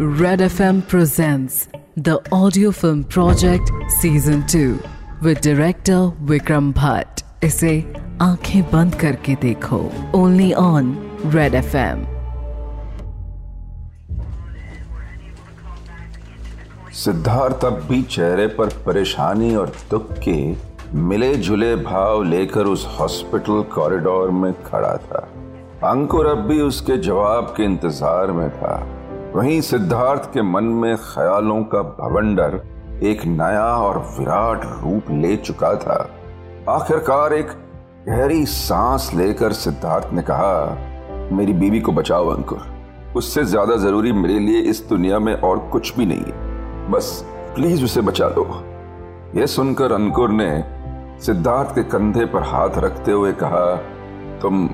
Red FM presents the audio film project season 2 with director Vikram Bhatt. इसे आँखें बंद करके देखो। Only on Red FM Siddharth अब भी चेहरे पर परेशानी और दुख के मिले जुले भाव लेकर उस हॉस्पिटल कॉरिडोर में खड़ा था। अंकुर अब भी उसके जवाब के इंतज़ार में था। वहीं सिद्धार्थ के मन में ख्यालों का भवंडर एक नया और विराट रूप ले चुका था। आखिरकार एक गहरी सांस लेकर सिद्धार्थ ने कहा, मेरी बीवी को बचाओ, अंकुर। उससे ज़्यादा ज़रूरी मेरे लिए इस दुनिया में और कुछ भी नहीं है। बस प्लीज़ उसे बचा लो। यह सुनकर अंकुर ने सिद्धार्थ के कंधे पर हाथ रखते हुए कहा, तुम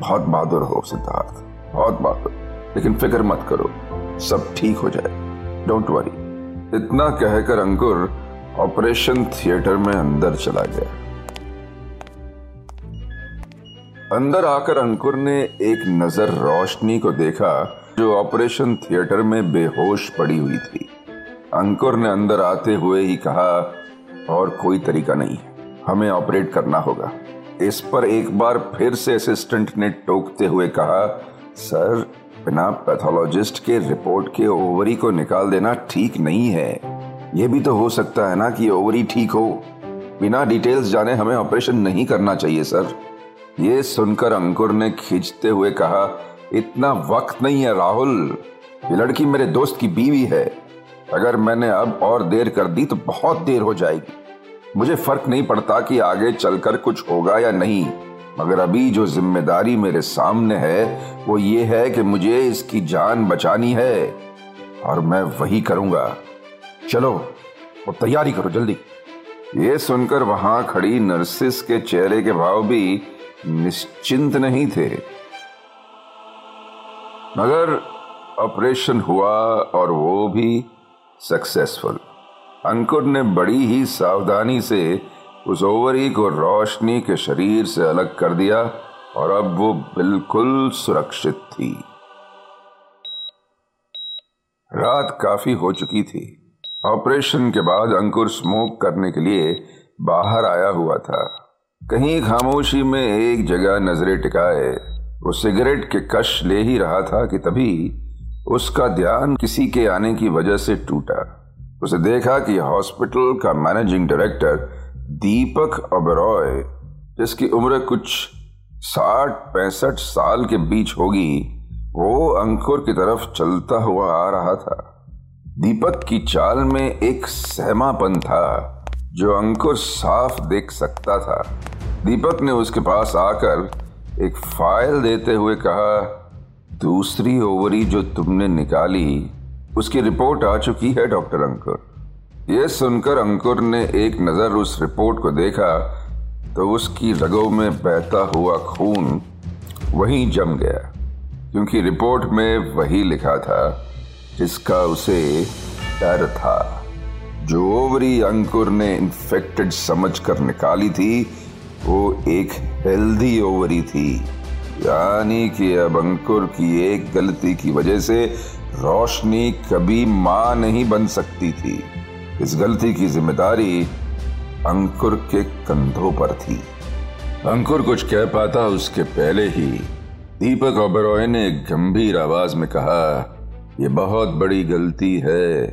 बहुत बहादुर हो सिद्धार्थ, बहुत बहादुर। लेकिन फ़िक्र मत करो। सब ठीक हो जाए। डोंट वरी इतना कहकर अंकुर ऑपरेशन थिएटर में अंदर चला गया। अंदर आकर अंकुर ने एक नज़र रोशनी को देखा, जो ऑपरेशन थिएटर में बेहोश पड़ी हुई थी। अंकुर ने अंदर आते हुए ही कहा, और कोई तरीका नहीं, हमें ऑपरेट करना होगा। इस पर एक बार फिर से असिस्टेंट ने टोकते हुए कहा, सर बिना पैथोलॉजिस्ट के रिपोर्ट के ओवरी को निकाल देना ठीक नहीं है। यह भी तो हो सकता है ना कि ओवरी ठीक हो। बिना डिटेल्स जाने हमें ऑपरेशन नहीं करना चाहिए, सर। ये सुनकर अंकुर ने खींचते हुए कहा, इतना वक्त नहीं है, राहुल। ये लड़की मेरे दोस्त की बीवी है। अगर मैंने अब और देर कर दी तो बहुत देर हो जाएगी। मुझे फ़र्क नहीं पड़ता कि आगे चलकर कुछ होगा या नहीं। मगर अभी जो ज़िम्मेदारी मेरे सामने है, वो ये है कि मुझे इसकी जान बचानी है, और मैं वही करूँगा। चलो वो तैयारी करो जल्दी। ये सुनकर वहाँ खड़ी नर्सिस के चेहरे के भाव भी निश्चिंत नहीं थे। मगर ऑपरेशन हुआ और वो भी सक्सेसफुल। अंकुर ने बड़ी ही सावधानी से उस ओवरी को रोशनी के शरीर से अलग कर दिया और अब वो बिल्कुल सुरक्षित थी। रात काफ़ी हो चुकी थी। ऑपरेशन के बाद अंकुर स्मोक करने के लिए बाहर आया हुआ था। कहीं खामोशी में एक जगह नज़रें टिकाए। वो सिगरेट के कश ले ही रहा था कि तभी उसका ध्यान किसी के आने की वजह से टूटा। उसे देखा कि हॉस्पिटल का मैनेजिंग डायरेक्टर दीपक ओबरॉय जिसकी उम्र कुछ साठ पैंसठ साल के बीच होगी, वो अंकुर की तरफ़ चलता हुआ आ रहा था। दीपक की चाल में एक सहमापन था, जो अंकुर साफ़ देख सकता था। दीपक ने उसके पास आकर एक फ़ाइल देते हुए कहा, दूसरी ओवरी जो तुमने निकाली, उसकी रिपोर्ट आ चुकी है, डॉक्टर अंकुर। यह सुनकर अंकुर ने एक नज़र उस रिपोर्ट को देखा तो उसकी रगों में बहता हुआ खून वहीं जम गया, क्योंकि रिपोर्ट में वही लिखा था, जिसका उसे डर था। जो ओवरी अंकुर ने इन्फेक्टेड समझकर निकाली थी, वो एक हेल्दी ओवरी थी। यानी कि अब अंकुर की एक गलती की वजह से रोशनी कभी माँ नहीं बन सकती थी। इस गलती की ज़िम्मेदारी अंकुर के कंधों पर थी। अंकुर कुछ कह पाता उसके पहले ही। दीपक ओबरॉय ने गंभीर आवाज़ में कहा यह बहुत बड़ी गलती है।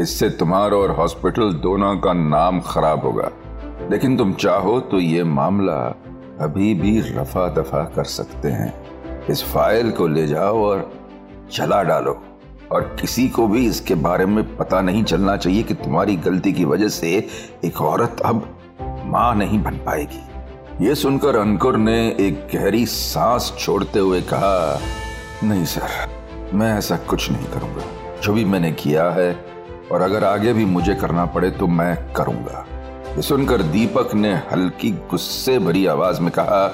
इससे तुम्हारा और हॉस्पिटल दोनों का नाम खराब होगा। लेकिन तुम चाहो तो ये मामला अभी भी रफा दफ़ा कर सकते हैं। इस फ़ाइल को ले जाओ और चला डालो। और किसी को भी इसके बारे में पता नहीं चलना चाहिए कि तुम्हारी गलती की वजह से एक औरत अब माँ नहीं बन पाएगी। ये सुनकर अंकुर ने एक गहरी सांस छोड़ते हुए कहा, नहीं सर, मैं ऐसा कुछ नहीं करूँगा। जो भी मैंने किया है, और अगर आगे भी मुझे करना पड़े तो मैं करूँगा। ये सुनकर दीपक ने हल्की गुस्से भरी आवाज़ में कहा,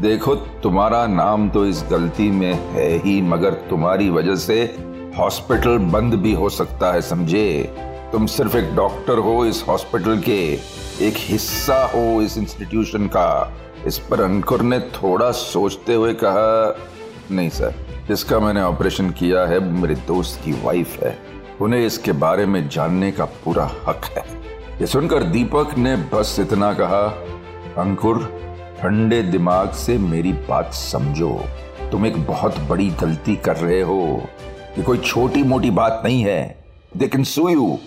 देखो, तुम्हारा नाम तो इस गलती में है ही, मगर तुम्हारी वजह से हॉस्पिटल बंद भी हो सकता है, समझे? तुम सिर्फ़ एक डॉक्टर हो इस हॉस्पिटल के, एक हिस्सा हो इस इंस्टीट्यूशन का। इस पर अंकुर ने थोड़ा सोचते हुए कहा, नहीं सर, जिसका मैंने ऑपरेशन किया है, मेरे दोस्त की वाइफ है। उन्हें इसके बारे में जानने का पूरा हक है। ये सुनकर दीपक ने बस इतना कहा, अंकुर, ठंडे दिमाग से मेरी बात समझो। तुम एक बहुत बड़ी गलती कर रहे हो। ये कोई छोटी मोटी बात नहीं है दे कैन सू यू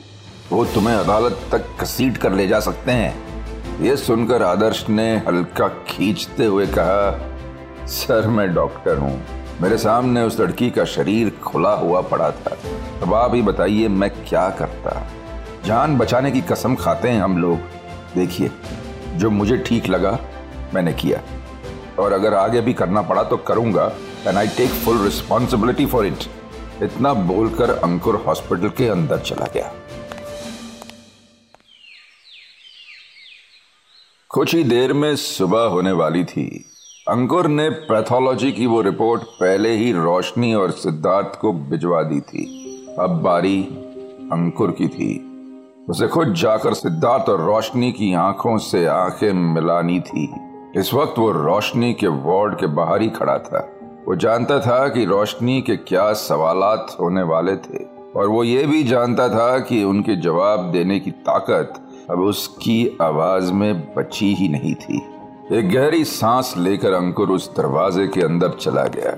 वो तुम्हें अदालत तक घसीट कर ले जा सकते हैं। ये सुनकर आदर्श ने हल्का खींचते हुए कहा, सर, मैं डॉक्टर हूँ। मेरे सामने उस लड़की का शरीर खुला हुआ पड़ा था। अब आप ही बताइए, मैं क्या करता? जान बचाने की कसम खाते हैं हम लोग। देखिए, जो मुझे ठीक लगा, मैंने किया। और अगर आगे भी करना पड़ा तो करूँगा and I take full responsibility for it इतना बोलकर अंकुर हॉस्पिटल के अंदर चला गया। कुछ ही देर में सुबह होने वाली थी। अंकुर ने पैथोलॉजी की वो रिपोर्ट पहले ही रोशनी और सिद्धार्थ को भिजवा दी थी। अब बारी अंकुर की थी। उसे खुद जाकर सिद्धार्थ और रोशनी की आँखों से आँखें मिलानी थी। इस वक्त वो रोशनी के वार्ड के बाहर ही खड़ा था। वो जानता था कि रोशनी के क्या सवालात होने वाले थे, और वो ये भी जानता था कि उनके जवाब देने की ताकत अब उसकी आवाज़ में बची ही नहीं थी। एक गहरी सांस लेकर अंकुर उस दरवाजे के अंदर चला गया।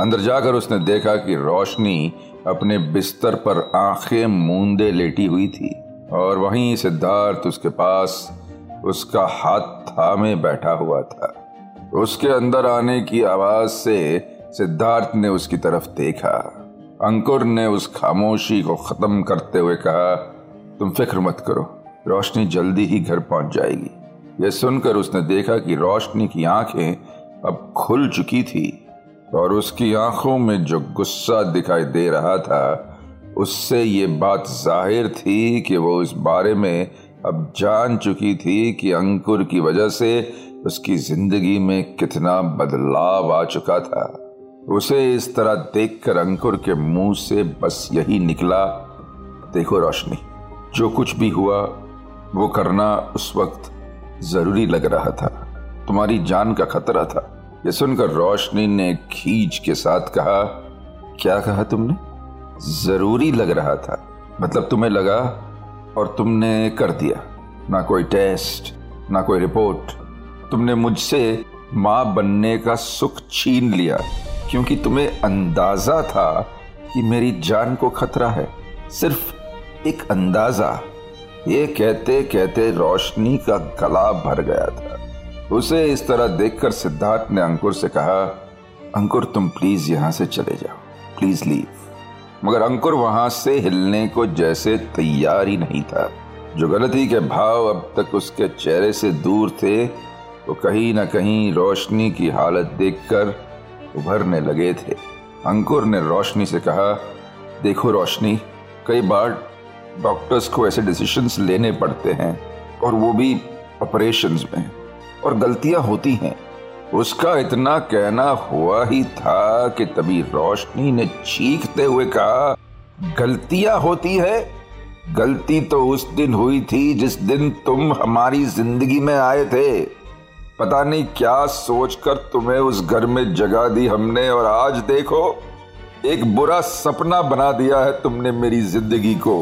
अंदर जाकर उसने देखा कि रोशनी अपने बिस्तर पर आँखें मूंदे लेटी हुई थी, और वहीं सिद्धार्थ उसके पास उसका हाथ थामे बैठा हुआ था। उसके अंदर आने की आवाज़ से सिद्धार्थ ने उसकी तरफ़ देखा। अंकुर ने उस खामोशी को खत्म करते हुए कहा, तुम फ़िक्र मत करो, रोशनी जल्दी ही घर पहुँच जाएगी। यह सुनकर उसने देखा कि रोशनी की आँखें अब खुल चुकी थी और उसकी आँखों में जो गुस्सा दिखाई दे रहा था, उससे ये बात ज़ाहिर थी कि वो इस बारे में अब जान चुकी थी कि अंकुर की वजह से उसकी ज़िंदगी में कितना बदलाव आ चुका था। उसे इस तरह देखकर अंकुर के मुँह से बस यही निकला, देखो रोशनी, जो कुछ भी हुआ, वो करना उस वक्त ज़रूरी लग रहा था। तुम्हारी जान का खतरा था। ये सुनकर रोशनी ने खींच के साथ कहा, क्या कहा तुमने? ज़रूरी लग रहा था। मतलब तुम्हें लगा और तुमने कर दिया। ना कोई टेस्ट, ना कोई रिपोर्ट तुमने मुझसे माँ बनने का सुख छीन लिया, क्योंकि तुम्हें अंदाज़ा था कि मेरी जान को खतरा है। सिर्फ़ एक अंदाज़ा। ये कहते कहते रोशनी का गला भर गया था। उसे इस तरह देखकर सिद्धार्थ ने अंकुर से कहा, अंकुर, तुम प्लीज़ यहाँ से चले जाओ। प्लीज़ लीव मगर अंकुर वहाँ से हिलने को जैसे तैयार ही नहीं था। जो गलती के भाव अब तक उसके चेहरे से दूर थे वो कहीं ना कहीं रोशनी की हालत देखकर उभरने लगे थे। अंकुर ने रोशनी से कहा, देखो रोशनी, कई बार डॉक्टर्स को ऐसे डिसीजंस लेने पड़ते हैं और वो भी ऑपरेशंस में और गलतियाँ होती हैं। उसका इतना कहना हुआ ही था कि तभी रोशनी ने चीखते हुए कहा, गलतियाँ होती है। गलती तो उस दिन हुई थी जिस दिन तुम हमारी ज़िंदगी में आए थे। पता नहीं क्या सोचकर तुम्हें उस घर में जगा दी हमने और आज देखो, एक बुरा सपना बना दिया है तुमने मेरी ज़िंदगी को।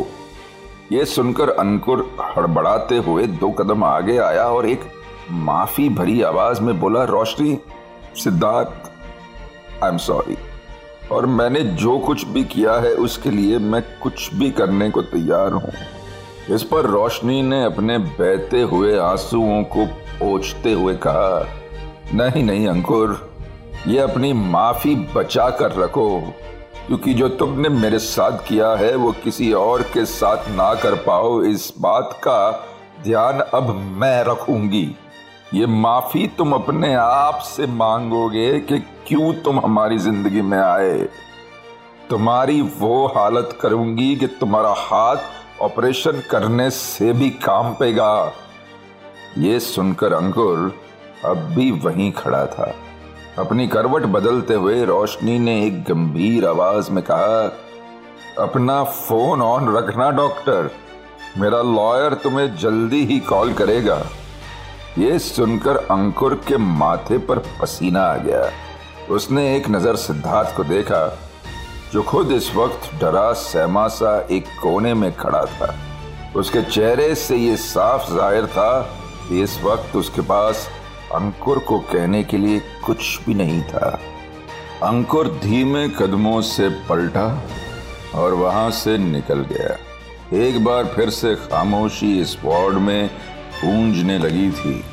यह सुनकर अंकुर हड़बड़ाते हुए दो कदम आगे आया और एक माफ़ी भरी आवाज़ में बोला, Roshni, Siddharth I am sorry और मैंने जो कुछ भी किया है उसके लिए मैं कुछ भी करने को तैयार हूँ। इस पर रोशनी ने अपने बहते हुए आंसुओं को पोछते हुए कहा, नहीं नहीं, अंकुर, ये अपनी माफ़ी बचा कर रखो, क्योंकि जो तुमने मेरे साथ किया है, वो किसी और के साथ ना कर पाओ। इस बात का ध्यान अब मैं रखूँगी। ये माफ़ी तुम अपने आप से मांगोगे कि क्यों तुम हमारी ज़िंदगी में आए। तुम्हारी वो हालत करूँगी कि तुम्हारा हाथ ऑपरेशन करने से भी काम पेगा। ये सुनकर अंकुर अब भी वहीं खड़ा था। अपनी करवट बदलते हुए रोशनी ने एक गंभीर आवाज़ में कहा, अपना फ़ोन ऑन रखना, डॉक्टर। मेरा लॉयर तुम्हें जल्दी ही कॉल करेगा। ये सुनकर अंकुर के माथे पर पसीना आ गया। उसने एक नज़र सिद्धार्थ को देखा, जो खुद इस वक्त डरा सहमा सा एक कोने में खड़ा था। उसके चेहरे से ये साफ़ ज़ाहिर था इस वक्त उसके पास अंकुर को कहने के लिए कुछ भी नहीं था। अंकुर धीमे कदमों से पलटा और वहाँ से निकल गया। एक बार फिर से खामोशी इस वार्ड में गूंजने लगी थी।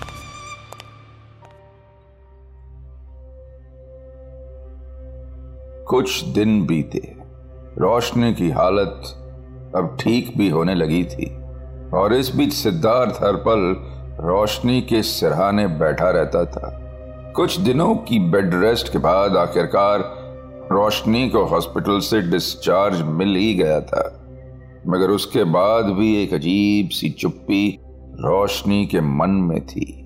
कुछ दिन बीते। रोशनी की हालत अब ठीक भी होने लगी थी और इस बीच सिद्धार्थ हर पल रोशनी के सिरहाने बैठा रहता था। कुछ दिनों की बेड रेस्ट के बाद आखिरकार रोशनी को हॉस्पिटल से डिस्चार्ज मिल ही गया था। मगर उसके बाद भी एक अजीब सी चुप्पी रोशनी के मन में थी।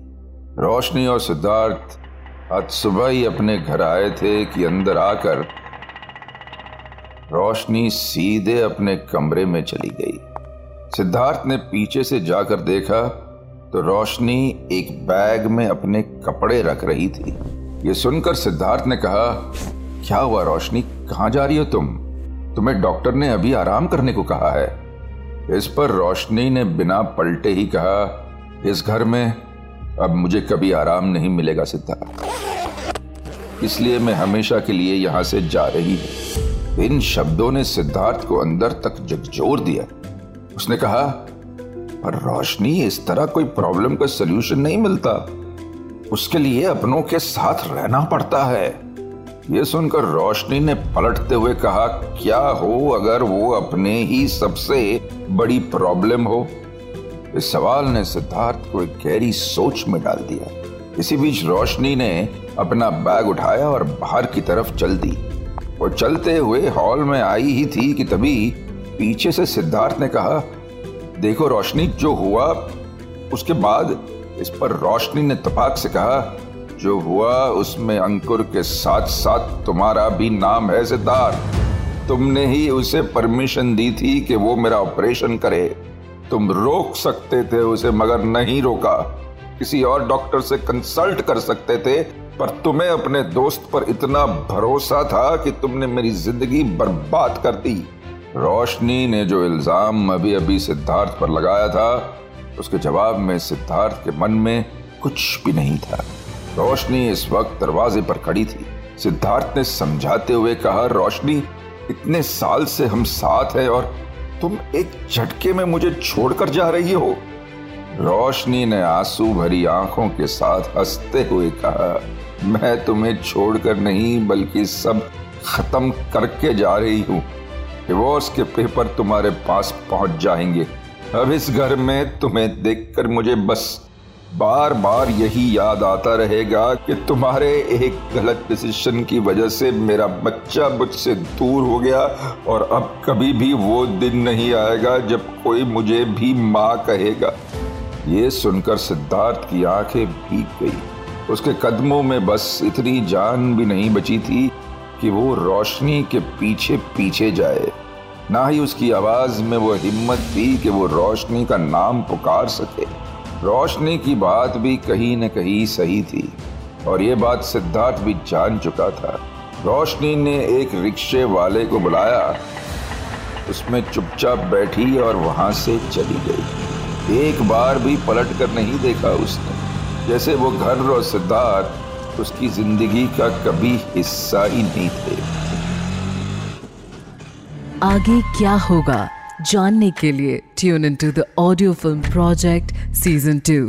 रोशनी और सिद्धार्थ आज सुबह ही अपने घर आए थे कि अंदर आकर रोशनी सीधे अपने कमरे में चली गई। सिद्धार्थ ने पीछे से जाकर देखा तो रोशनी एक बैग में अपने कपड़े रख रही थी। ये सुनकर सिद्धार्थ ने कहा, क्या हुआ रोशनी? कहाँ जा रही हो तुम? तुम्हें डॉक्टर ने अभी आराम करने को कहा है। इस पर रोशनी ने बिना पलटे ही कहा, इस घर में अब मुझे कभी आराम नहीं मिलेगा सिद्धार्थ। इसलिए मैं हमेशा के लिए यहाँ से जा रही हूँ। इन शब्दों ने सिद्धार्थ को अंदर तक झकझोर दिया। उसने कहा पर रोशनी, इस तरह कोई प्रॉब्लम का सलूशन नहीं मिलता। उसके लिए अपनों के साथ रहना पड़ता है। यह सुनकर रोशनी ने पलटते हुए कहा, क्या हो अगर वो अपने ही सबसे बड़ी प्रॉब्लम हो? इस सवाल ने सिद्धार्थ को एक गहरी सोच में डाल दिया। इसी बीच रोशनी ने अपना बैग उठाया और बाहर की तरफ़ चल दी। वो चलते हुए हॉल में आई ही थी कि तभी पीछे से सिद्धार्थ ने कहा देखो रोशनी, जो हुआ उसके बाद इस पर रोशनी ने तपाक से कहा, जो हुआ उसमें अंकुर के साथ साथ तुम्हारा भी नाम है सिद्धार्थ। तुमने ही उसे परमिशन दी थी कि वो मेरा ऑपरेशन करे। तुम रोक सकते थे उसे, मगर नहीं रोका। किसी और डॉक्टर से कंसल्ट कर सकते थे, पर तुम्हें अपने दोस्त पर इतना भरोसा था कि तुमने मेरी ज़िंदगी बर्बाद कर दी। रोशनी ने जो इल्ज़ाम अभी अभी सिद्धार्थ पर लगाया था, उसके जवाब में सिद्धार्थ के मन में कुछ भी नहीं था। रोशनी इस वक्त दरवाजे पर खड़ी थी। सिद्धार्थ ने समझाते हुए कहा, रोशनी, इतने साल से हम साथ हैं और तुम एक झटके में मुझे छोड़कर जा रही हो। रोशनी ने आँसू भरी आँखों के साथ हँसते हुए कहा, मैं तुम्हें छोड़कर नहीं, बल्कि सब खत्म करके जा रही हूँ। डिवोर्स के पेपर तुम्हारे पास पहुँच जाएँगे। अब इस घर में तुम्हें देखकर मुझे बस बार बार यही याद आता रहेगा कि तुम्हारे एक गलत डिसीज़न की वजह से मेरा बच्चा मुझसे दूर हो गया और अब कभी भी वो दिन नहीं आएगा जब कोई मुझे भी माँ कहेगा। ये सुनकर सिद्धार्थ की आँखें भीग गई। उसके कदमों में बस इतनी जान भी नहीं बची थी कि वो रोशनी के पीछे पीछे जाए। ना ही उसकी आवाज़ में वो हिम्मत थी कि वो रोशनी का नाम पुकार सके। रोशनी की बात भी कहीं न कहीं सही थी, और ये बात सिद्धार्थ भी जान चुका था। रोशनी ने एक रिक्शे वाले को बुलाया। उसमें चुपचाप बैठी और वहाँ से चली गई। एक बार भी पलट कर नहीं देखा उसने, जैसे वो घर और सिद्धार्थ उसकी ज़िंदगी का कभी हिस्सा ही नहीं थे। आगे क्या होगा जानने के लिए tune in to the audio film project season two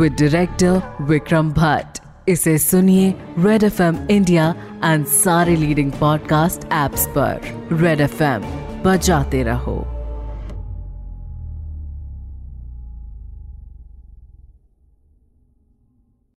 with director Vikram Bhatt इसे सुनिए Red F M India and सारे लीडिंग पॉडकास्ट एप्स पर। रेड एफ़ एम बजाते रहो।